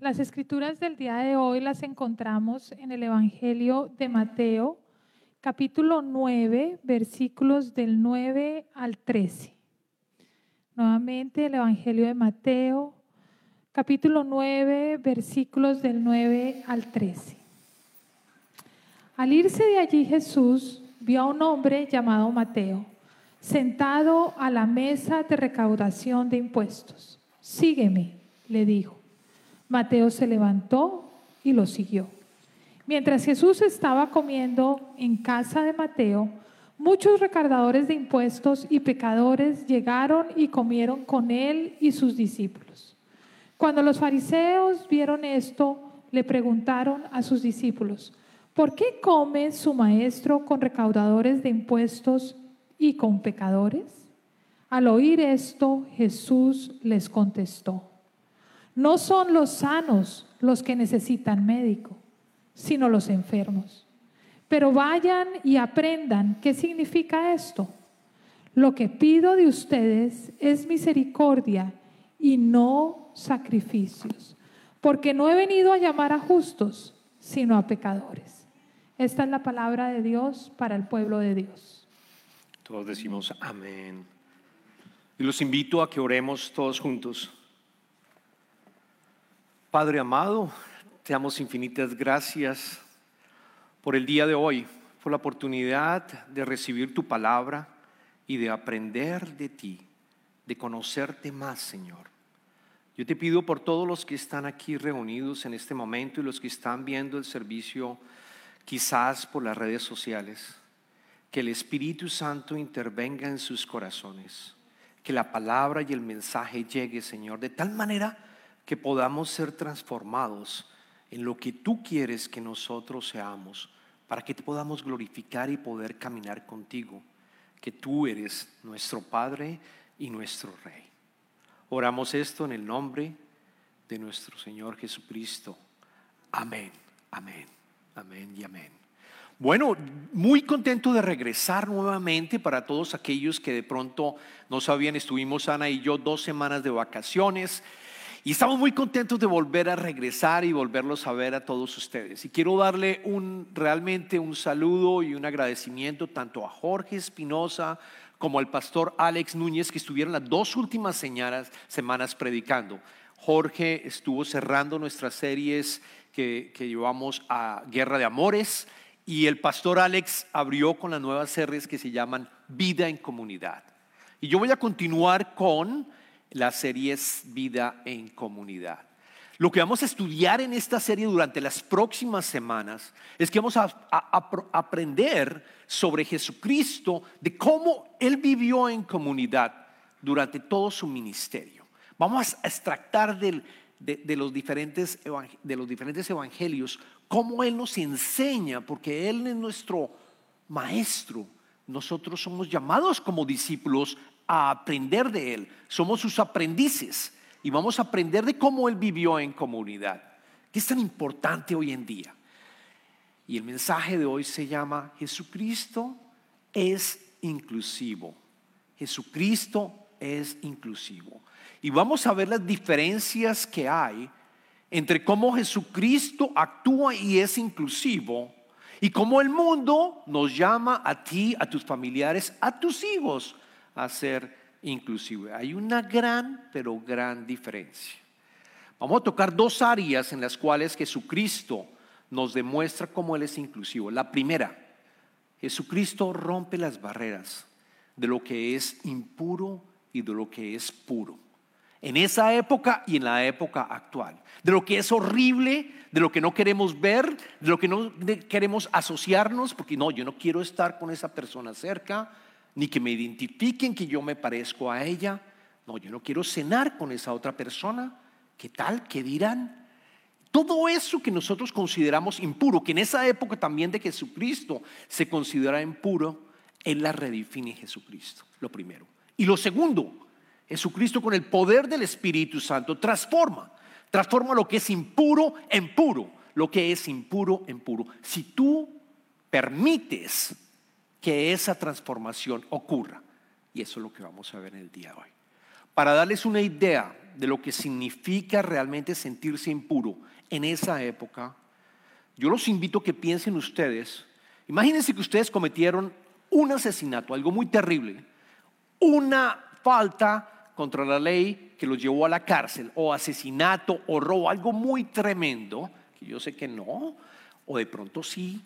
Las escrituras del día de hoy las encontramos en el Evangelio de Mateo, capítulo 9, versículos del 9 al 13. Nuevamente el Evangelio de Mateo, capítulo 9, versículos del 9 al 13. Al irse de allí Jesús vio a un hombre llamado Mateo, sentado a la mesa de recaudación de impuestos. Sígueme, le dijo. Mateo se levantó y lo siguió. Mientras Jesús estaba comiendo en casa de Mateo, muchos recaudadores de impuestos y pecadores llegaron y comieron con él y sus discípulos. Cuando los fariseos vieron esto, le preguntaron a sus discípulos, ¿por qué come su maestro con recaudadores de impuestos y con pecadores? Al oír esto, Jesús les contestó, no son los sanos los que necesitan médico, sino los enfermos. Pero vayan y aprendan qué significa esto. Lo que pido de ustedes es misericordia y no sacrificios, porque no he venido a llamar a justos, sino a pecadores. Esta es la palabra de Dios para el pueblo de Dios. Todos decimos amén. Y los invito a que oremos todos juntos. Padre amado, te damos infinitas gracias por el día de hoy, por la oportunidad de recibir tu palabra y de aprender de ti, de conocerte más, Señor. Yo te pido por todos los que están aquí reunidos en este momento y los que están viendo el servicio quizás por las redes sociales, que el Espíritu Santo intervenga en sus corazones, que la palabra y el mensaje llegue, Señor, de tal manera que podamos ser transformados en lo que tú quieres que nosotros seamos, para que te podamos glorificar y poder caminar contigo, que tú eres nuestro Padre y nuestro Rey. Oramos esto en el nombre de nuestro Señor Jesucristo. Amén, amén, amén y amén. Bueno, muy contento de regresar nuevamente para todos aquellos que de pronto no sabían, estuvimos Ana y yo dos semanas de vacaciones y estamos muy contentos de volver a regresar y volverlos a ver a todos ustedes. Y quiero darle un, realmente un saludo y un agradecimiento tanto a Jorge Espinosa como al pastor Alex Núñez que estuvieron las dos últimas semanas predicando. Jorge estuvo cerrando nuestras series que, que llevamos a Guerra de Amores y el pastor Alex abrió con las nuevas series que se llaman Vida en Comunidad. Y yo voy a continuar con la serie es Vida en Comunidad. Lo que vamos a estudiar en esta serie durante las próximas semanas es que vamos a, aprender sobre Jesucristo, de cómo Él vivió en comunidad durante todo su ministerio. Vamos a extractar de, los diferentes, de los diferentes evangelios cómo Él nos enseña, porque Él es nuestro maestro. Nosotros somos llamados como discípulos a aprender de Él. Somos sus aprendices y vamos a aprender de cómo Él vivió en comunidad. ¿Qué es tan importante hoy en día? Y el mensaje de hoy se llama Jesucristo es inclusivo. Jesucristo es inclusivo. Y vamos a ver las diferencias que hay entre cómo Jesucristo actúa y es inclusivo y cómo el mundo nos llama a ti, a tus familiares, a tus hijos a ser inclusive. Hay una gran, pero gran diferencia. Vamos a tocar dos áreas en las cuales Jesucristo nos demuestra cómo Él es inclusivo. La primera, Jesucristo rompe las barreras de lo que es impuro y de lo que es puro. En esa época y en la época actual. De lo que es horrible, de lo que no queremos ver, de lo que no queremos asociarnos, porque no, yo no quiero estar con esa persona cerca, ni que me identifiquen que yo me parezco a ella. No, yo no quiero cenar con esa otra persona. ¿Qué tal? ¿Qué dirán? Todo eso que nosotros consideramos impuro, que en esa época también de Jesucristo se considera impuro, Él la redefine Jesucristo, lo primero. Y lo segundo, Jesucristo con el poder del Espíritu Santo transforma, transforma lo que es impuro en puro, lo que es impuro en puro. Si tú permites que esa transformación ocurra. Y eso es lo que vamos a ver en el día de hoy. para darles una idea de lo que significa realmente sentirse impuro en esa época, yo los invito a que piensen ustedes, imagínense que ustedes cometieron un asesinato, algo muy terrible, una falta contra la ley que los llevó a la cárcel, o asesinato, o robo, algo muy tremendo, que yo sé que no, o de pronto sí,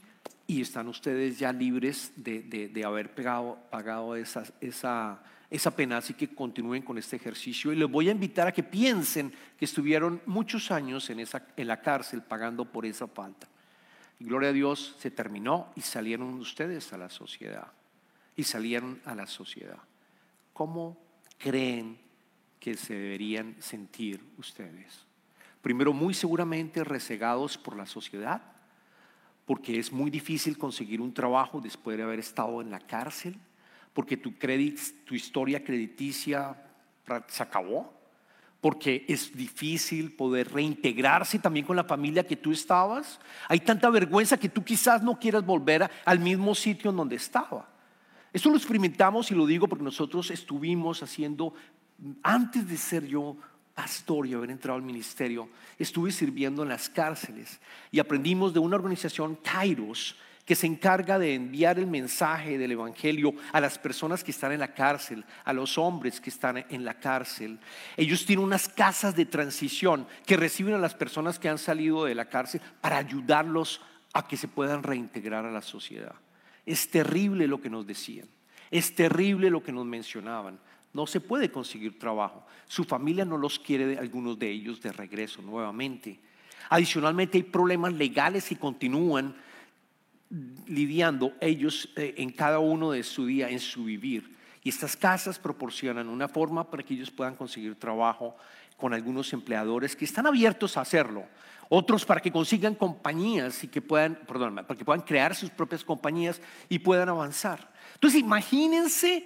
y están ustedes ya libres de, haber pagado esa, esa, esa pena, así que continúen con este ejercicio. Y les voy a invitar a que piensen que estuvieron muchos años en, esa, en la cárcel pagando por esa falta. Y gloria a Dios, se terminó y salieron ustedes a la sociedad. Y salieron a la sociedad. ¿Cómo creen que se deberían sentir ustedes? Primero, muy seguramente resegados por la sociedad, porque es muy difícil conseguir un trabajo después de haber estado en la cárcel, porque tu, tu historia crediticia se acabó, porque es difícil poder reintegrarse también con la familia que tú estabas. Hay tanta vergüenza que tú quizás no quieras volver al mismo sitio en donde estaba. Esto lo experimentamos y lo digo porque nosotros estuvimos haciendo, antes de ser yo pastor y haber entrado al ministerio, estuve sirviendo en las cárceles y aprendimos de una organización, Kairos, que se encarga de enviar el mensaje del Evangelio a las personas que están en la cárcel, a los hombres que están en la cárcel. Ellos tienen unas casas de transición que reciben a las personas que han salido de la cárcel para ayudarlos a que se puedan reintegrar a la sociedad. Es terrible lo que nos decían, es terrible lo que nos mencionaban. No se puede conseguir trabajo. Su familia no los quiere, algunos de ellos, de regreso nuevamente. Adicionalmente hay problemas legales que continúan lidiando ellos eh, en cada uno de su día, en su vivir. Y estas casas proporcionan una forma para que ellos puedan conseguir trabajo con algunos empleadores que están abiertos a hacerlo. Otros para que consigan compañías y que puedan, perdón, para que puedan crear sus propias compañías y puedan avanzar. Entonces, imagínense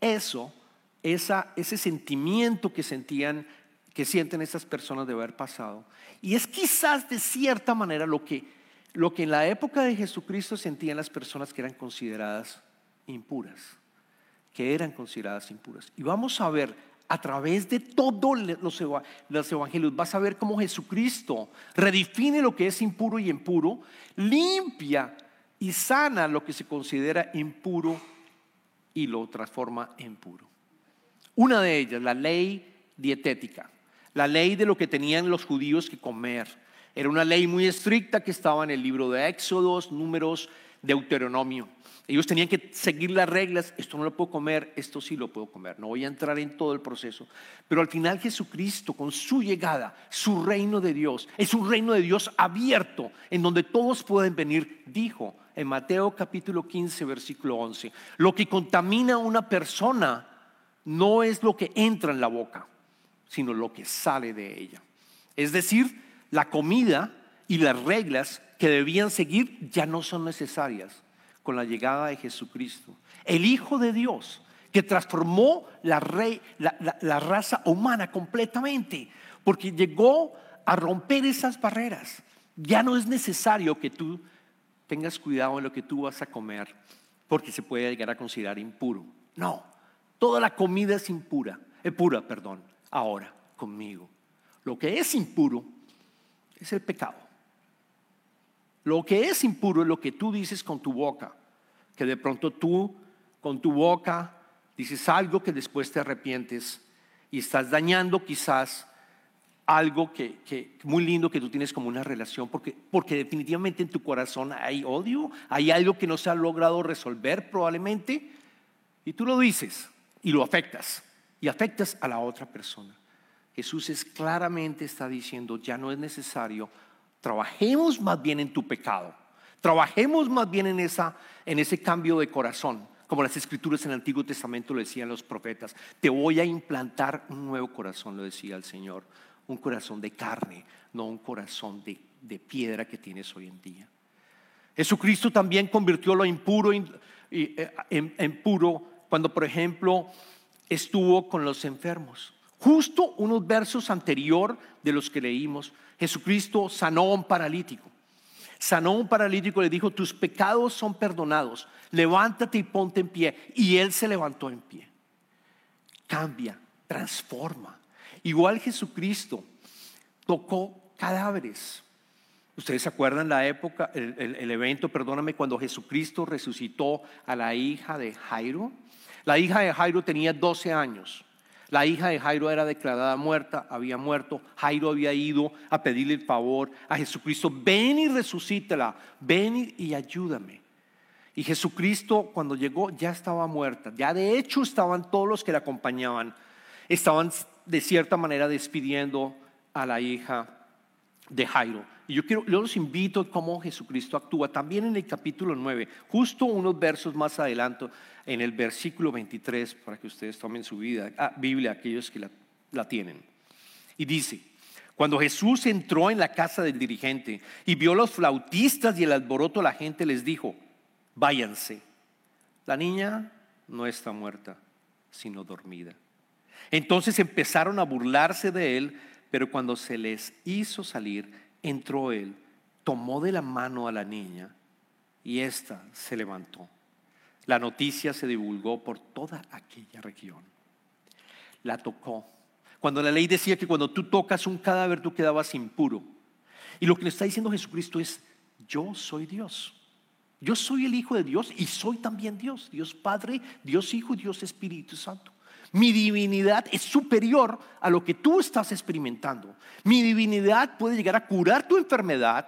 eso ese sentimiento que sentían, que sienten esas personas de haber pasado. Y es quizás de cierta manera lo que, lo que en la época de Jesucristo sentían las personas que eran consideradas impuras, que eran consideradas impuras. Y vamos a ver a través de todos los, los evangelios, vas a ver cómo Jesucristo redefine lo que es impuro y impuro, limpia y sana lo que se considera impuro y lo transforma en puro. Una de ellas, la ley dietética, la ley de lo que tenían los judíos que comer. Era una ley muy estricta que estaba en el libro de Éxodos, Números, Deuteronomio. Ellos tenían que seguir las reglas, esto no lo puedo comer, esto sí lo puedo comer. No voy a entrar en todo el proceso. Pero al final Jesucristo, con su llegada, su reino de Dios, es un reino de Dios abierto, en donde todos pueden venir, dijo en Mateo capítulo 15, versículo 11. Lo que contamina a una persona no es lo que entra en la boca, sino lo que sale de ella. Es decir, la comida y las reglas que debían seguir ya no son necesarias con la llegada de Jesucristo. El Hijo de Dios que transformó la, raza humana completamente, porque llegó a romper esas barreras. Ya no es necesario que tú tengas cuidado en lo que tú vas a comer, porque se puede llegar a considerar impuro. No, Toda la comida es impura, es pura, perdón, ahora conmigo. Lo que es impuro es el pecado. Lo que es impuro es lo que tú dices con tu boca, que de pronto tú con tu boca dices algo que después te arrepientes y estás dañando quizás algo que, que, muy lindo que tú tienes como una relación, porque, porque definitivamente en tu corazón hay odio, hay algo que no se ha logrado resolver probablemente, y tú lo dices y lo afectas y afectas a la otra persona. Jesús es claramente está diciendo, ya no es necesario, trabajemos más bien en tu pecado, trabajemos más bien en, esa, en ese cambio de corazón, como las escrituras en el Antiguo Testamento lo decían los profetas, te voy a implantar un nuevo corazón, lo decía el Señor, un corazón de carne, no un corazón de, piedra que tienes hoy en día. Jesucristo también convirtió lo impuro eh, en puro cuando, por ejemplo, estuvo con los enfermos. Justo unos versos anterior de los que leímos, Jesucristo sanó a un paralítico. Sanó a un paralítico, le dijo, tus pecados son perdonados, levántate y ponte en pie. Y él se levantó en pie. Cambia transforma. Igual Jesucristo tocó cadáveres. Ustedes se acuerdan la época, el, el, evento, perdóname, cuando Jesucristo resucitó a la hija de Jairo. La hija de Jairo tenía 12 años. La hija de Jairo era declarada muerta, había muerto. Jairo había ido a pedirle el favor a Jesucristo, ven y resucítala, ven y ayúdame. Y Jesucristo cuando llegó ya estaba muerta, ya de hecho estaban todos los que la acompañaban, estaban de cierta manera despidiendo a la hija de Jairo. Y yo, quiero, yo los invito a cómo Jesucristo actúa también en el capítulo 9, justo unos versos más adelante, en el versículo 23, para que ustedes tomen su vida, ah, Biblia, aquellos que la, la tienen. Y dice, cuando Jesús entró en la casa del dirigente y vio los flautistas y el alboroto, la gente les dijo, váyanse. La niña no está muerta, sino dormida. Entonces empezaron a burlarse de él, pero cuando se les hizo salir, entró él, tomó de la mano a la niña y ésta se levantó. La noticia se divulgó por toda aquella región. La tocó. Cuando la ley decía que cuando tú tocas un cadáver tú quedabas impuro. Y lo que le está diciendo Jesucristo es, yo soy Dios. Yo soy el Hijo de Dios y soy también Dios. Dios Padre, Dios Hijo Dios Espíritu Santo. Mi divinidad es superior a lo que tú estás experimentando. Mi divinidad puede llegar a curar tu enfermedad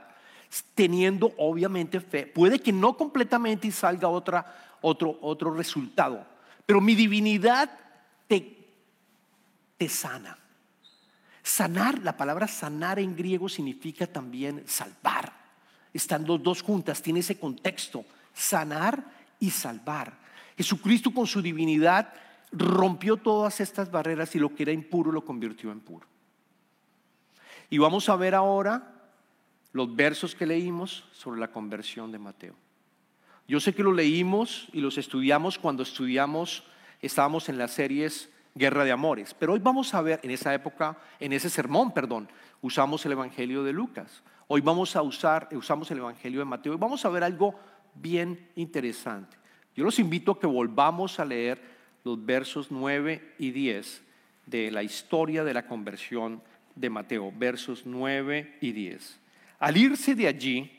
teniendo obviamente fe. Puede que no completamente y salga otra, otro, otro resultado. Pero mi divinidad te, te sana. Sanar, la palabra sanar en griego significa también salvar. Están los dos juntas, tiene ese contexto, sanar y salvar. Jesucristo con su divinidad rompió todas estas barreras y lo que era impuro lo convirtió en puro. Y vamos a ver ahora los versos que leímos sobre la conversión de Mateo. Yo sé que lo leímos y los estudiamos cuando estudiamos, estábamos en las series Guerra de Amores, pero hoy vamos a ver, en esa época, en ese sermón, perdón, usamos el Evangelio de Lucas. Hoy vamos a usar, usamos el Evangelio de Mateo y vamos a ver algo bien interesante. Yo los invito a que volvamos a leer los versos 9 y 10 de la historia de la conversión de Mateo, versos 9 y 10. Al irse de allí,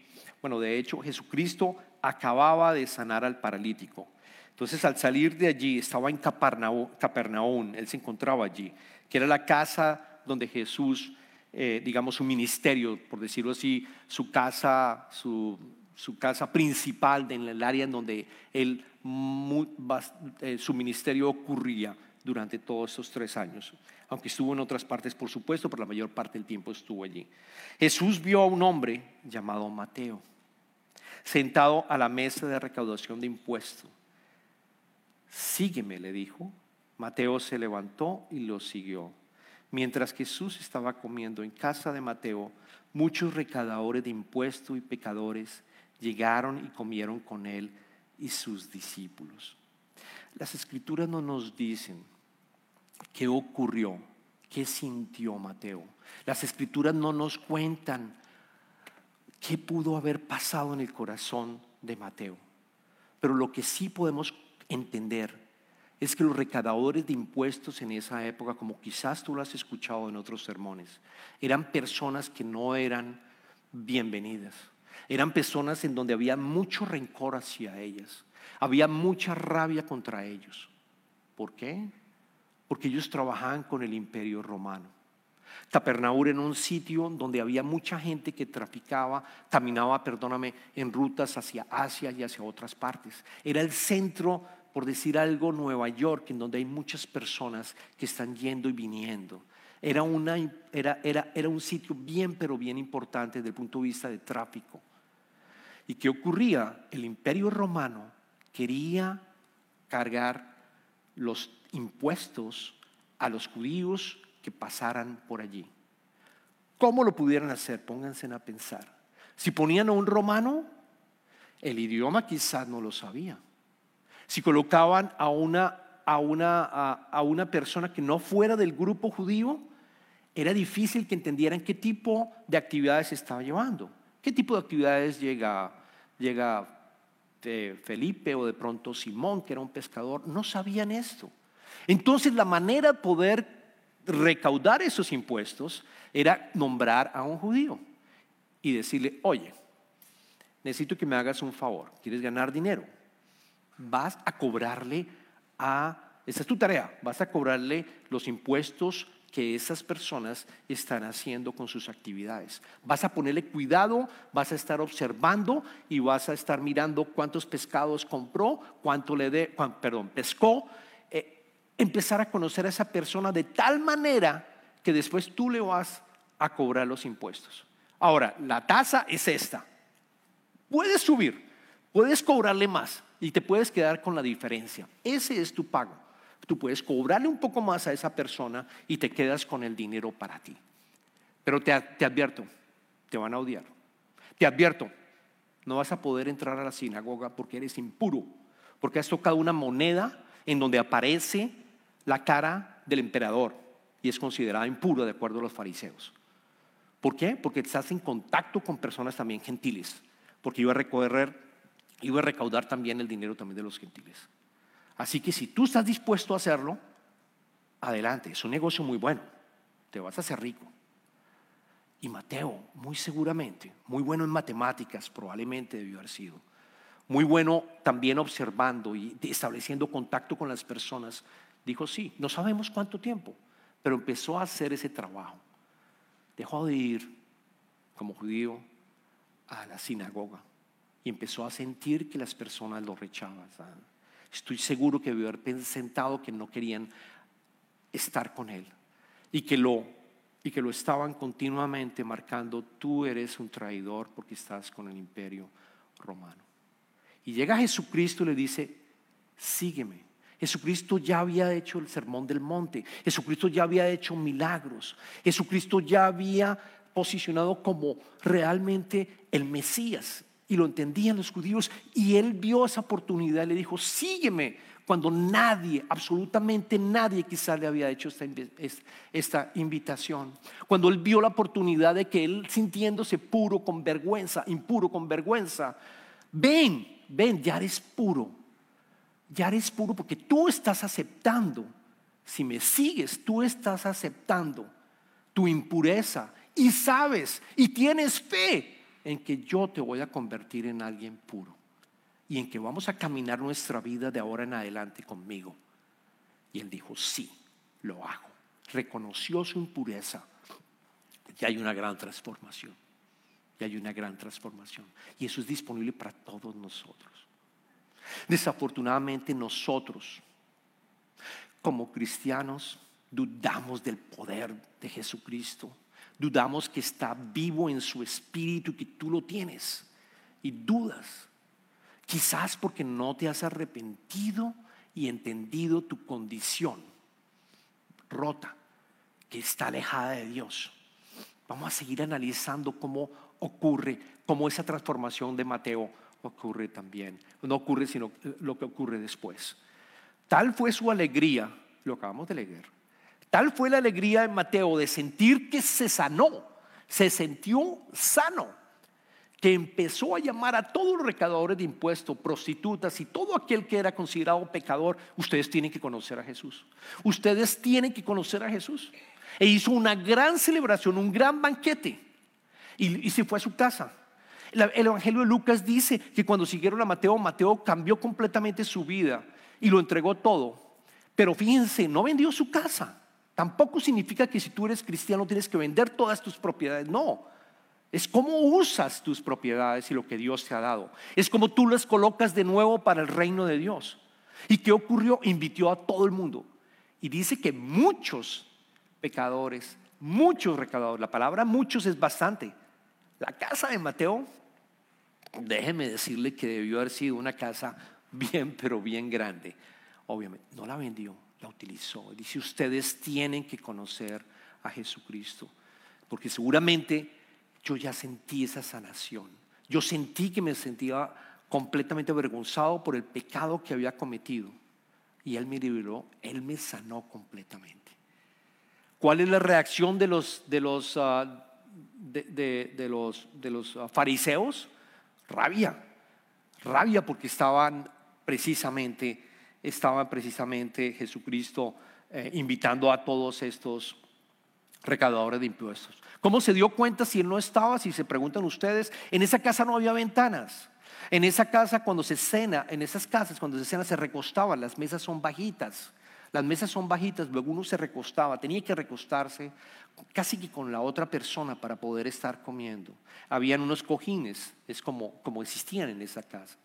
bueno, de hecho Jesucristo acababa de sanar al paralítico. Entonces al salir de allí estaba en Capernaum, él se encontraba allí, que era la casa donde Jesús, eh, digamos, su ministerio, por decirlo así, su casa, su, su casa principal en el área en donde él eh, su ministerio ocurría durante todos estos tres años, aunque estuvo en otras partes, por supuesto, pero la mayor parte del tiempo estuvo allí. Jesús vio a un hombre llamado Mateo, sentado a la mesa de recaudación de impuestos. Sígueme, le dijo. Mateo se levantó y lo siguió. Mientras Jesús estaba comiendo en casa de Mateo, muchos recaudadores de impuestos y pecadores llegaron y comieron con él y sus discípulos. Las escrituras no nos dicen qué ocurrió, qué sintió Mateo. Las escrituras no nos cuentan qué pudo haber pasado en el corazón de Mateo. Pero lo que sí podemos entender es que los recaudadores de impuestos en esa época, como quizás tú lo has escuchado en otros sermones, eran personas que no eran bienvenidas. Eran personas en donde había mucho rencor hacia ellas. Había mucha rabia contra ellos. ¿Por qué? Porque ellos trabajaban con el imperio romano. Capernaum era un sitio donde había mucha gente que traficaba, caminaba, perdóname, en rutas hacia Asia y hacia otras partes. Era el centro, por decir algo, Nueva York, en donde hay muchas personas que están yendo y viniendo. Era, un sitio bien, pero bien importante desde el punto de vista de tráfico. ¿Y qué ocurría? El imperio romano quería cargar los impuestos a los judíos que pasaran por allí. ¿Cómo lo pudieran hacer? Pónganse a pensar. Si ponían a un romano, el idioma quizás no lo sabía. Si colocaban a una, a una, a una persona que no fuera del grupo judío, era difícil que entendieran qué tipo de actividades estaba llevando. ¿Qué tipo de actividades llega llega Felipe o de pronto Simón, que era un pescador, no sabían esto. Entonces la manera de poder recaudar esos impuestos era nombrar a un judío y decirle, oye, necesito que me hagas un favor, ¿quieres ganar dinero? Vas a cobrarle a, esa es tu tarea, vas a cobrarle los impuestos que esas personas están haciendo con sus actividades. Vas a ponerle cuidado, vas a estar observando y vas a estar mirando cuántos pescados compró, cuánto le de, perdón, pescó. Eh, empezar a conocer a esa persona de tal manera que después tú le vas a cobrar los impuestos. Ahora, la tasa es esta. Puedes subir, puedes cobrarle más y te puedes quedar con la diferencia. Ese es tu pago. Tú puedes cobrarle un poco más a esa persona y te quedas con el dinero para ti. Pero te, advierto, te van a odiar. Te advierto, no vas a poder entrar a la sinagoga porque eres impuro, porque has tocado una moneda en donde aparece la cara del emperador y es considerada impuro de acuerdo a los fariseos. ¿Por qué? Porque estás en contacto con personas también gentiles, porque iba a recorrer, iba a recaudar también el dinero también de los gentiles. Así que si tú estás dispuesto a hacerlo, adelante, es un negocio muy bueno, te vas a hacer rico. Y Mateo, muy seguramente, muy bueno en matemáticas, probablemente debió haber sido. Muy bueno también observando y estableciendo contacto con las personas. Dijo, sí, no sabemos cuánto tiempo, pero empezó a hacer ese trabajo. Dejó de ir como judío a la sinagoga y empezó a sentir que las personas lo rechazaban. Estoy seguro que debió haber pensado que no querían estar con él y que lo y que lo estaban continuamente marcando, tú eres un traidor porque estás con el imperio romano. Y llega Jesucristo y le dice, sígueme. Jesucristo ya había hecho el sermón del monte, Jesucristo ya había hecho milagros, Jesucristo ya había posicionado como realmente el Mesías, y lo entendían los judíos y él vio esa oportunidad y le dijo, sígueme, cuando nadie, absolutamente nadie quizás le había hecho esta, esta invitación. Cuando él vio la oportunidad de que él sintiéndose puro con vergüenza, impuro con vergüenza, ven, ven, ya eres puro, ya eres puro porque tú estás aceptando, si me sigues, tú estás aceptando tu impureza y sabes y tienes fe en que yo te voy a convertir en alguien puro y en que vamos a caminar nuestra vida de ahora en adelante conmigo. Y él dijo, sí, lo hago. Reconoció su impureza y hay una gran transformación. Y hay una gran transformación. Y eso es disponible para todos nosotros. Desafortunadamente nosotros, como cristianos, dudamos del poder de Jesucristo Dudamos que está vivo en su espíritu y que tú lo tienes. Y dudas. Quizás porque no te has arrepentido y entendido tu condición rota, que está alejada de Dios. Vamos a seguir analizando cómo ocurre, cómo esa transformación de Mateo ocurre también. No ocurre, sino lo que ocurre después. Tal fue su alegría, lo acabamos de leer Tal fue la alegría de Mateo de sentir que se sanó, se sintió sano, que empezó a llamar a todos los recaudadores de impuestos, prostitutas y todo aquel que era considerado pecador. Ustedes tienen que conocer a Jesús. Ustedes tienen que conocer a Jesús. E hizo una gran celebración, un gran banquete. Y, se fue a su casa. el Evangelio de Lucas dice que cuando siguieron a Mateo, Mateo cambió completamente su vida y lo entregó todo. Pero fíjense, no vendió su casa. Tampoco significa que si tú eres cristiano tienes que vender todas tus propiedades. No. Es cómo usas tus propiedades y lo que Dios te ha dado. Es como tú las colocas de nuevo para el reino de Dios. ¿Y qué ocurrió? Invitó a todo el mundo. Y dice que muchos pecadores, muchos recaudadores, la palabra muchos es bastante. La casa de Mateo, déjeme decirle que debió haber sido una casa bien, pero bien grande. Obviamente, no la vendió, la utilizó. Dice, ustedes tienen que conocer a Jesucristo, porque seguramente yo ya sentí esa sanación. Yo sentí que me sentía completamente avergonzado por el pecado que había cometido. Y Él me liberó, Él me sanó completamente. ¿Cuál es la reacción de los, de los, ah, de, los, de los ah, fariseos? Rabia, rabia porque estaban precisamente estaba precisamente Jesucristo eh, invitando a todos estos recaudadores de impuestos. ¿Cómo se dio cuenta si él no estaba? Si se preguntan ustedes, en esa casa no había ventanas. En esa casa cuando se cena, en esas casas cuando se cena se recostaban, las mesas son bajitas. Las mesas son bajitas, luego uno se recostaba, tenía que recostarse casi que con la otra persona para poder estar comiendo. Habían unos cojines, es como, como existían en esa casa.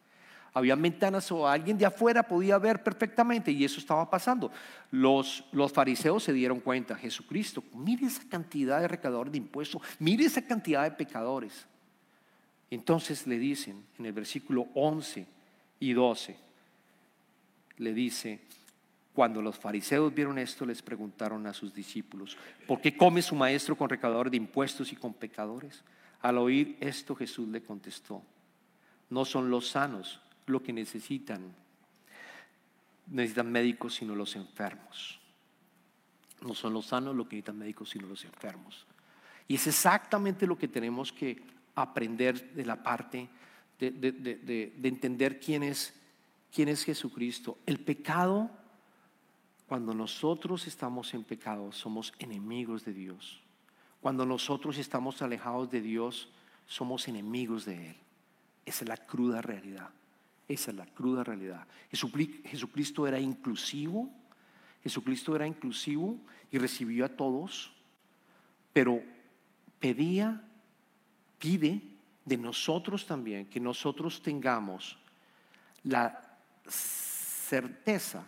Habían ventanas o alguien de afuera podía ver perfectamente y eso estaba pasando. Los, los fariseos se dieron cuenta, Jesucristo, mire esa cantidad de recaudadores de impuestos, mire esa cantidad de pecadores. Entonces le dicen en el versículo 11 y 12, le dice, cuando los fariseos vieron esto, les preguntaron a sus discípulos, ¿por qué come su maestro con recaudadores de impuestos y con pecadores? Al oír esto, Jesús le contestó, no son los sanos lo que necesitan, necesitan médicos sino los enfermos. No son los sanos lo que necesitan médicos sino los enfermos. Y es exactamente lo que tenemos que aprender de la parte de, de entender quién es, quién es Jesucristo. El pecado cuando nosotros estamos en pecado, somos enemigos de Dios. Cuando nosotros estamos alejados de Dios, somos enemigos de Él. Esa es la cruda realidad. Esa es la cruda realidad. Jesucristo era inclusivo. Jesucristo era inclusivo y recibió a todos, pero pedía, pide de nosotros también que nosotros tengamos la certeza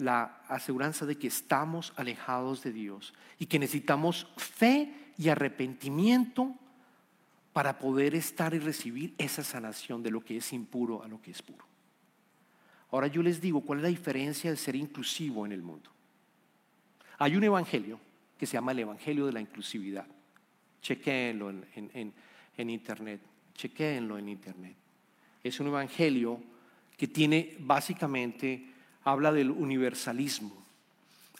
la aseguranza de que estamos alejados de Dios y que necesitamos fe y arrepentimiento para poder estar y recibir esa sanación de lo que es impuro a lo que es puro. Ahora yo les digo, ¿cuál es la diferencia de ser inclusivo en el mundo? Hay un evangelio que se llama el Evangelio de la Inclusividad. Chequéenlo en, en internet, chequéenlo en internet. Es un evangelio que tiene básicamente habla del universalismo,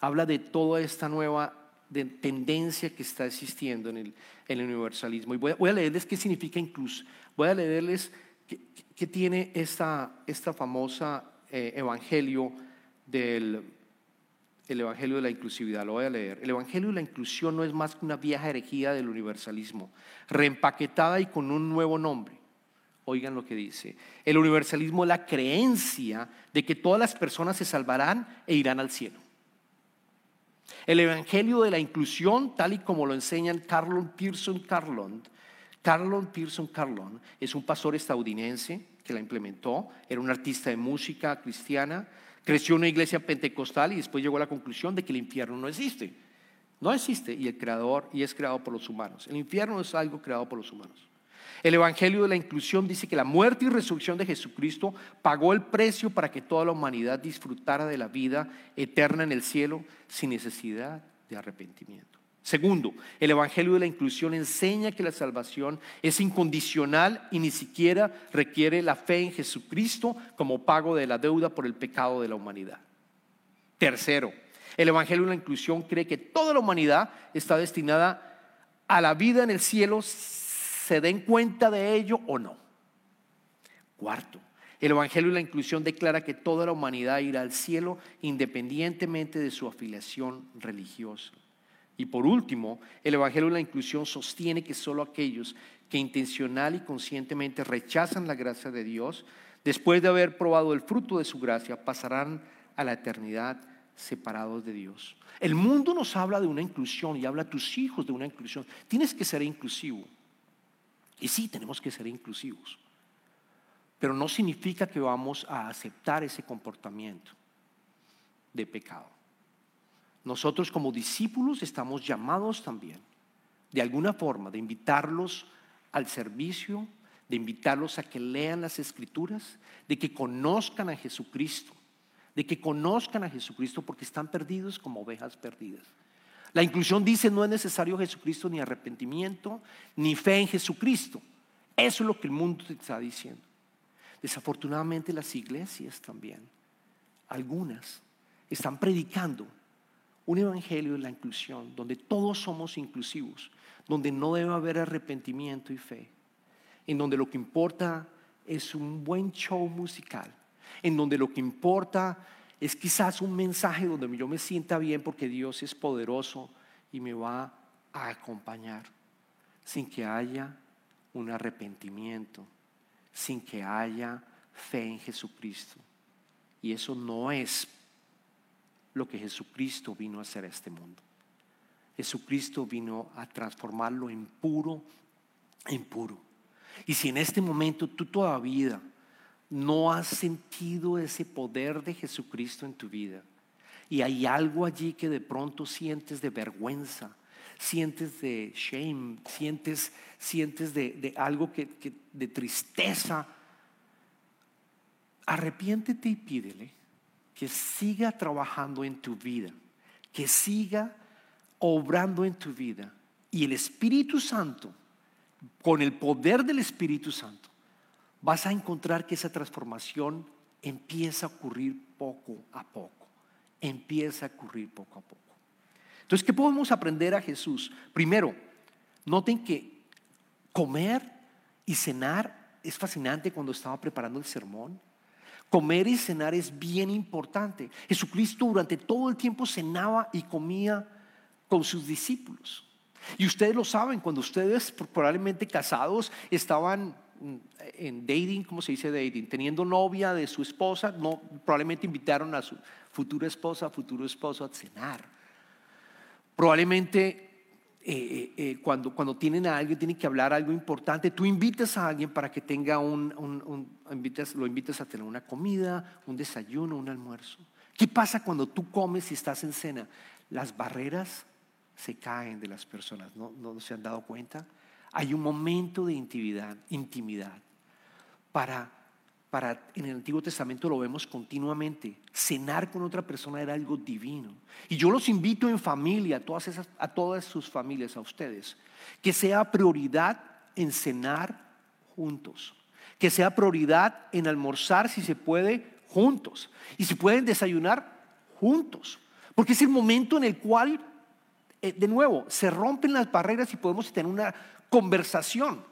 habla de toda esta nueva tendencia que está existiendo en el, universalismo. Y voy a, leerles qué significa incluso, voy a leerles qué, tiene esta, esta famosa eh, evangelio del el evangelio de la inclusividad. Lo voy a leer. El evangelio de la inclusión no es más que una vieja herejía del universalismo, reempaquetada y con un nuevo nombre. Oigan lo que dice. El universalismo es la creencia de que todas las personas se salvarán e irán al cielo. El evangelio de la inclusión, tal y como lo enseñan Carlon Pearson Carlon, Carlon Pearson Carlon es un pastor estadounidense que la implementó, era un artista de música cristiana, creció en una iglesia pentecostal y después llegó a la conclusión de que el infierno no existe. No existe y el creador y es creado por los humanos. El infierno es algo creado por los humanos. El Evangelio de la Inclusión dice que la muerte y resurrección de Jesucristo pagó el precio para que toda la humanidad disfrutara de la vida eterna en el cielo sin necesidad de arrepentimiento. Segundo, el Evangelio de la Inclusión enseña que la salvación es incondicional y ni siquiera requiere la fe en Jesucristo como pago de la deuda por el pecado de la humanidad. Tercero, el Evangelio de la Inclusión cree que toda la humanidad está destinada a la vida en el cielo se den cuenta de ello o no. Cuarto, el Evangelio y la inclusión declara que toda la humanidad irá al cielo independientemente de su afiliación religiosa. Y por último, el Evangelio y la inclusión sostiene que solo aquellos que intencional y conscientemente rechazan la gracia de Dios, después de haber probado el fruto de su gracia, pasarán a la eternidad separados de Dios. El mundo nos habla de una inclusión y habla a tus hijos de una inclusión. Tienes que ser inclusivo. Y sí, tenemos que ser inclusivos. Pero no significa que vamos a aceptar ese comportamiento de pecado. Nosotros como discípulos estamos llamados también, de alguna forma, de invitarlos al servicio, de invitarlos a que lean las escrituras, de que conozcan a Jesucristo, de que conozcan a Jesucristo porque están perdidos como ovejas perdidas. La inclusión dice no es necesario Jesucristo ni arrepentimiento, ni fe en Jesucristo. Eso es lo que el mundo está diciendo. Desafortunadamente las iglesias también, algunas, están predicando un evangelio de la inclusión, donde todos somos inclusivos, donde no debe haber arrepentimiento y fe, en donde lo que importa es un buen show musical, en donde lo que importa es quizás un mensaje donde yo me sienta bien porque Dios es poderoso y me va a acompañar sin que haya un arrepentimiento, sin que haya fe en Jesucristo. Y eso no es lo que Jesucristo vino a hacer a este mundo. Jesucristo vino a transformarlo en puro, en puro. Y si en este momento tú todavía no has sentido ese poder de Jesucristo en tu vida, y hay algo allí que de pronto sientes de vergüenza, sientes de shame, sientes, sientes de, algo que, de tristeza, arrepiéntete y pídele que siga trabajando en tu vida, que siga obrando en tu vida. Y el Espíritu Santo, con el poder del Espíritu Santo, vas a encontrar que esa transformación empieza a ocurrir poco a poco. Empieza a ocurrir poco a poco. Entonces, ¿qué podemos aprender a Jesús? Primero, noten que comer y cenar es fascinante cuando estaba preparando el sermón. Comer y cenar es bien importante. Jesucristo durante todo el tiempo cenaba y comía con sus discípulos. Y ustedes lo saben, cuando ustedes probablemente casados estaban en dating, ¿cómo se dice dating? Teniendo novia de su esposa, no, probablemente invitaron a su futura esposa, futuro esposo a cenar. Probablemente eh, eh, eh, cuando, cuando tienen a alguien, tienen que hablar algo importante, tú invitas a alguien para que tenga un, lo invitas a tener una comida, un desayuno, un almuerzo. ¿Qué pasa cuando tú comes y estás en cena? Las barreras se caen de las personas, ¿no, no se han dado cuenta? Hay un momento de intimidad, intimidad para para, en el Antiguo Testamento lo vemos continuamente. Cenar con otra persona era algo divino. Y yo los invito en familia, a todas, a todas sus familias, a ustedes, que sea prioridad en cenar juntos. Que sea prioridad en almorzar, si se puede, juntos. Y si pueden desayunar, juntos. Porque es el momento en el cual, eh, de nuevo, se rompen las barreras y podemos tener una conversación.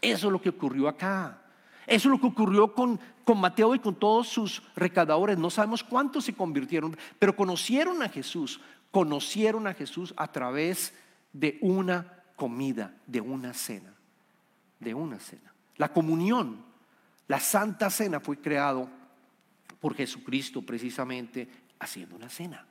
Eso es lo que ocurrió acá. Eso es lo que ocurrió con, con Mateo y con todos sus recaudadores. No sabemos cuántos se convirtieron, pero conocieron a Jesús. Conocieron a Jesús a través de una comida, de una cena. De una cena. La comunión, la santa cena fue creado por Jesucristo precisamente haciendo una cena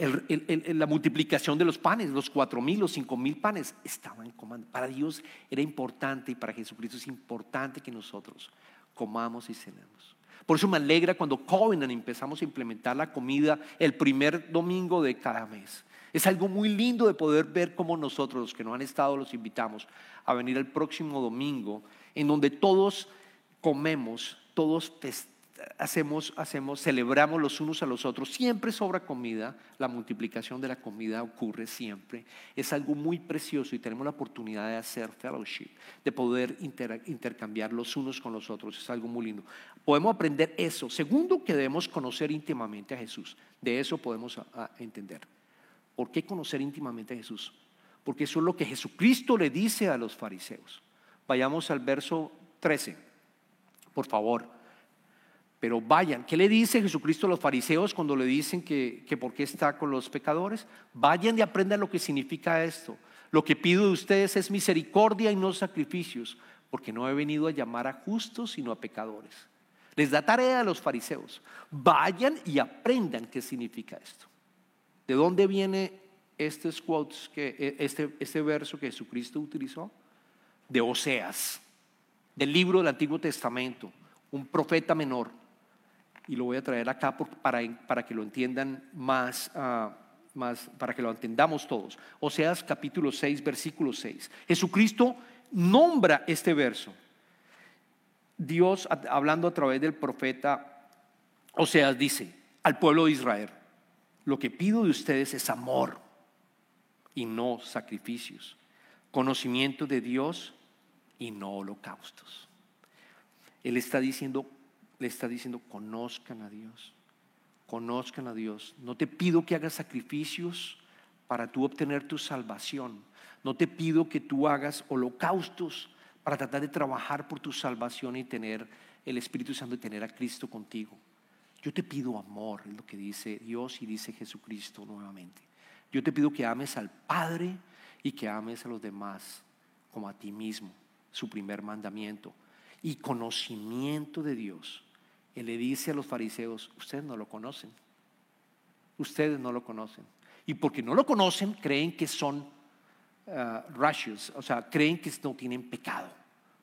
la multiplicación de los panes, los cuatro mil, los cinco mil panes, estaban comando. Para Dios era importante y para Jesucristo es importante que nosotros comamos y cenemos. Por eso me alegra cuando Covenant empezamos a implementar la comida el primer domingo de cada mes. Es algo muy lindo de poder ver cómo nosotros, los que no han estado, los invitamos a venir el próximo domingo, en donde todos comemos, todos hacemos, hacemos, celebramos los unos a los otros. Siempre sobra comida, la multiplicación de la comida ocurre siempre. Es algo muy precioso y tenemos la oportunidad de hacer fellowship, de poder intercambiar los unos con los otros. Es algo muy lindo. Podemos aprender eso. Segundo, que debemos conocer íntimamente a Jesús. De eso podemos entender. ¿Por qué conocer íntimamente a Jesús? Porque eso es lo que Jesucristo le dice a los fariseos. Vayamos al verso 13, por favor. Pero vayan, ¿qué le dice Jesucristo a los fariseos cuando le dicen que, que por qué está con los pecadores? Vayan y aprendan lo que significa esto. Lo que pido de ustedes es misericordia y no sacrificios, porque no he venido a llamar a justos, sino a pecadores. Les da tarea a los fariseos. Vayan y aprendan qué significa esto. ¿De dónde viene estos quotes, que, e, este, este verso que Jesucristo utilizó? De Oseas, del libro del Antiguo Testamento, un profeta menor y lo voy a traer acá para, para que lo entiendan más, ah, más, para que lo entendamos todos. Oseas capítulo 6, versículo 6. Jesucristo nombra este verso. Dios, hablando a través del profeta Oseas, dice al pueblo de Israel, lo que pido de ustedes es amor y no sacrificios, conocimiento de Dios y no holocaustos. Él está diciendo, le está diciendo, conozcan a Dios, conozcan a Dios. No te pido que hagas sacrificios para tú obtener tu salvación. No te pido que tú hagas holocaustos para tratar de trabajar por tu salvación y tener el Espíritu Santo y tener a Cristo contigo. Yo te pido amor, es lo que dice Dios y dice Jesucristo nuevamente. Yo te pido que ames al Padre y que ames a los demás como a ti mismo, su primer mandamiento. Y conocimiento de Dios. Él le dice a los fariseos, ustedes no lo conocen. Ustedes no lo conocen. Y porque no lo conocen, creen que son uh, o sea, creen que no tienen pecado.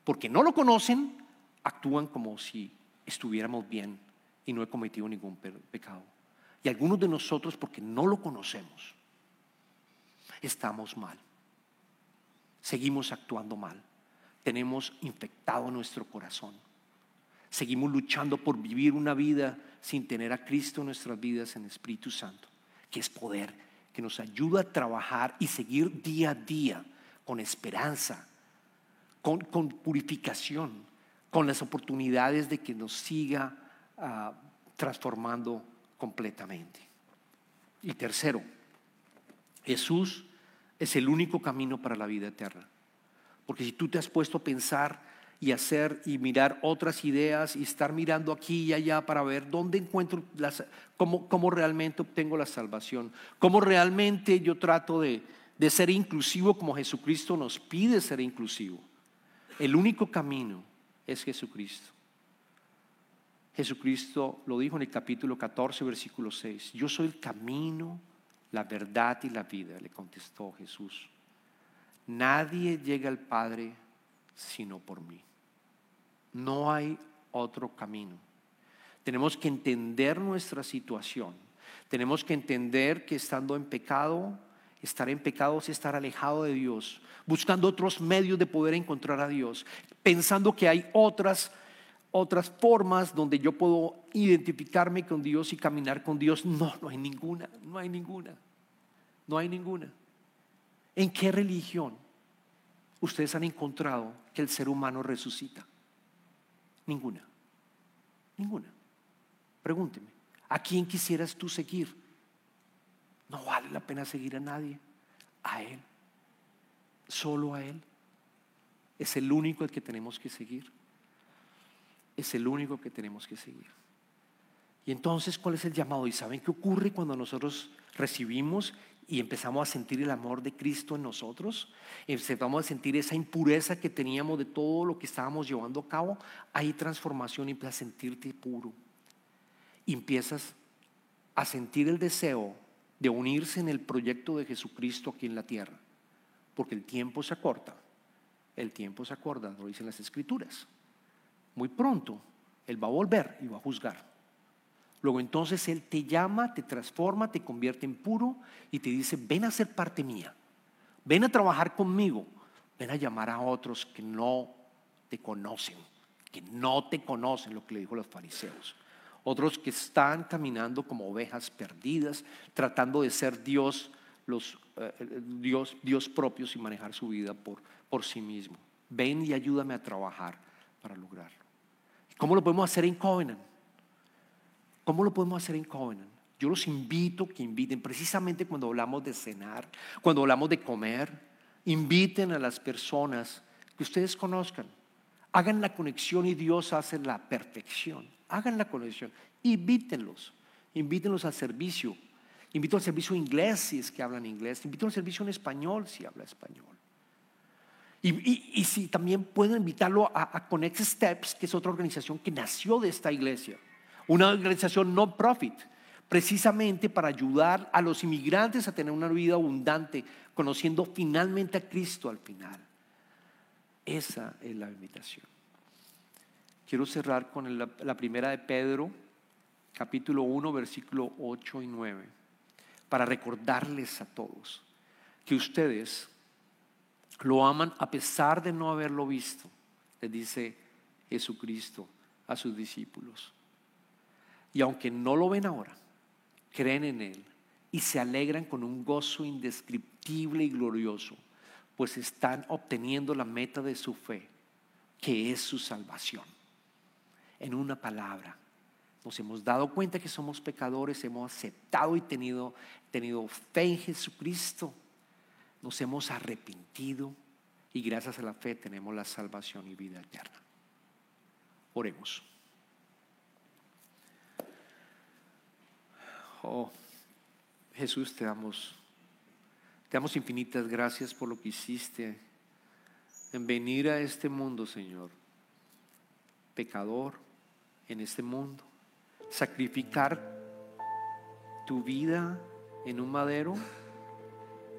Porque no lo conocen, actúan como si estuviéramos bien y no he cometido ningún pecado. Y algunos de nosotros, porque no lo conocemos, estamos mal. Seguimos actuando mal. Tenemos infectado nuestro corazón. Seguimos luchando por vivir una vida sin tener a Cristo en nuestras vidas en Espíritu Santo, que es poder, que nos ayuda a trabajar y seguir día a día con esperanza, con, purificación, con las oportunidades de que nos siga ah, transformando completamente. Y tercero, Jesús es el único camino para la vida eterna. Porque si tú te has puesto a pensar y hacer y mirar otras ideas y estar mirando aquí y allá para ver dónde encuentro, las, cómo, cómo realmente obtengo la salvación, cómo realmente yo trato de, de ser inclusivo como Jesucristo nos pide ser inclusivo. El único camino es Jesucristo. Jesucristo lo dijo en el capítulo 14, versículo 6. Yo soy el camino, la verdad y la vida, le contestó Jesús. Nadie llega al Padre sino por mí. No hay otro camino. Tenemos que entender nuestra situación. Tenemos que entender que estando en pecado, estar en pecado es estar alejado de Dios, buscando otros medios de poder encontrar a Dios, pensando que hay otras otras formas donde yo puedo identificarme con Dios y caminar con Dios. No, no hay ninguna, no hay ninguna, no hay ninguna. ¿En qué religión ustedes han encontrado que el ser humano resucita? Ninguna, ninguna. Pregúnteme, ¿a quién quisieras tú seguir? No vale la pena seguir a nadie, a Él, solo a Él. Es el único al que tenemos que seguir es el único que tenemos que seguir. Y entonces, ¿cuál es el llamado? ¿Y saben qué ocurre cuando nosotros recibimos y empezamos a sentir el amor de Cristo en nosotros? Empezamos a sentir esa impureza que teníamos de todo lo que estábamos llevando a cabo. Hay transformación y empiezas a sentirte puro. Empiezas a sentir el deseo de unirse en el proyecto de Jesucristo aquí en la tierra. Porque el tiempo se acorta. El tiempo se acorta, lo dicen las escrituras muy pronto Él va a volver y va a juzgar. Luego entonces Él te llama, te transforma, te convierte en puro y te dice, ven a ser parte mía, ven a trabajar conmigo, ven a llamar a otros que no te conocen, que no te conocen, lo que le dijo los fariseos. Otros que están caminando como ovejas perdidas, tratando de ser Dios, los, eh, Dios, Dios propios y manejar su vida por, por sí mismo. Ven y ayúdame a trabajar para lograrlo. ¿Cómo lo podemos hacer en Covenant? ¿Cómo lo podemos hacer en Covenant? Yo los invito que inviten, precisamente cuando hablamos de cenar, cuando hablamos de comer, inviten a las personas que ustedes conozcan. Hagan la conexión y Dios hace la perfección. Hagan la conexión. Invítenlos. Invítenlos al servicio. Invito al servicio inglés si es que hablan inglés. Invito al servicio en español si habla español. Y, si también puedo invitarlo a, Connect Steps, que es otra organización que nació de esta iglesia, una organización no profit, precisamente para ayudar a los inmigrantes a tener una vida abundante, conociendo finalmente a Cristo al final. Esa es la invitación. Quiero cerrar con la, primera de Pedro, capítulo 1, versículo 8 y 9, para recordarles a todos que ustedes lo aman a pesar de no haberlo visto, le dice Jesucristo a sus discípulos. Y aunque no lo ven ahora, creen en Él y se alegran con un gozo indescriptible y glorioso, pues están obteniendo la meta de su fe, que es su salvación. En una palabra, nos hemos dado cuenta que somos pecadores, hemos aceptado y tenido, tenido fe en Jesucristo nos hemos arrepentido y gracias a la fe tenemos la salvación y vida eterna. Oremos. Oh, Jesús, te damos, te damos infinitas gracias por lo que hiciste en venir a este mundo, Señor, pecador en este mundo, sacrificar tu vida en un madero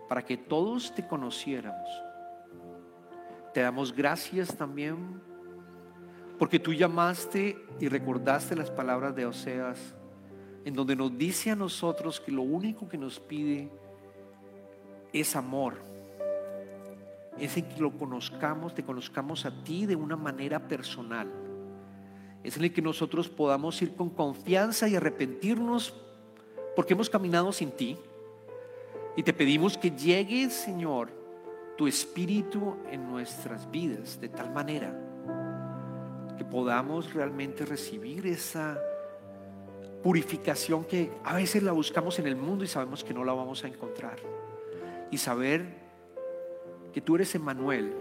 para que todos te conociéramos. Te damos gracias también porque tú llamaste y recordaste las palabras de Oseas, en donde nos dice a nosotros que lo único que nos pide es amor. Es en que lo conozcamos, te conozcamos a ti de una manera personal. Es en el que nosotros podamos ir con confianza y arrepentirnos porque hemos caminado sin ti. Y te pedimos que llegue, Señor, tu espíritu en nuestras vidas de tal manera que podamos realmente recibir esa purificación que a veces la buscamos en el mundo y sabemos que no la vamos a encontrar. Y saber que tú eres Emmanuel,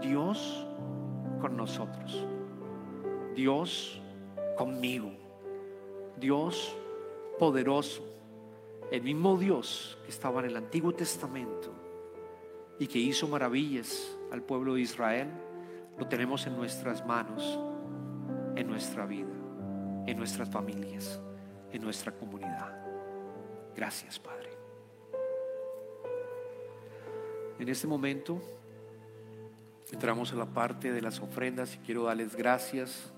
Dios con nosotros, Dios conmigo, Dios poderoso, el mismo Dios que estaba en el Antiguo Testamento y que hizo maravillas al pueblo de Israel lo tenemos en nuestras manos, en nuestra vida, en nuestras familias, en nuestra comunidad. Gracias, Padre. En este momento entramos en la parte de las ofrendas y quiero darles gracias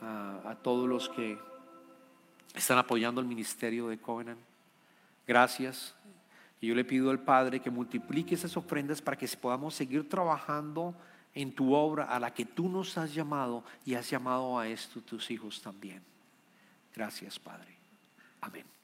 a, a todos los que están apoyando el ministerio de Covenant. Gracias. Y yo le pido al Padre que multiplique esas ofrendas para que podamos seguir trabajando en tu obra a la que tú nos has llamado y has llamado a esto tus hijos también. Gracias, Padre. Amén.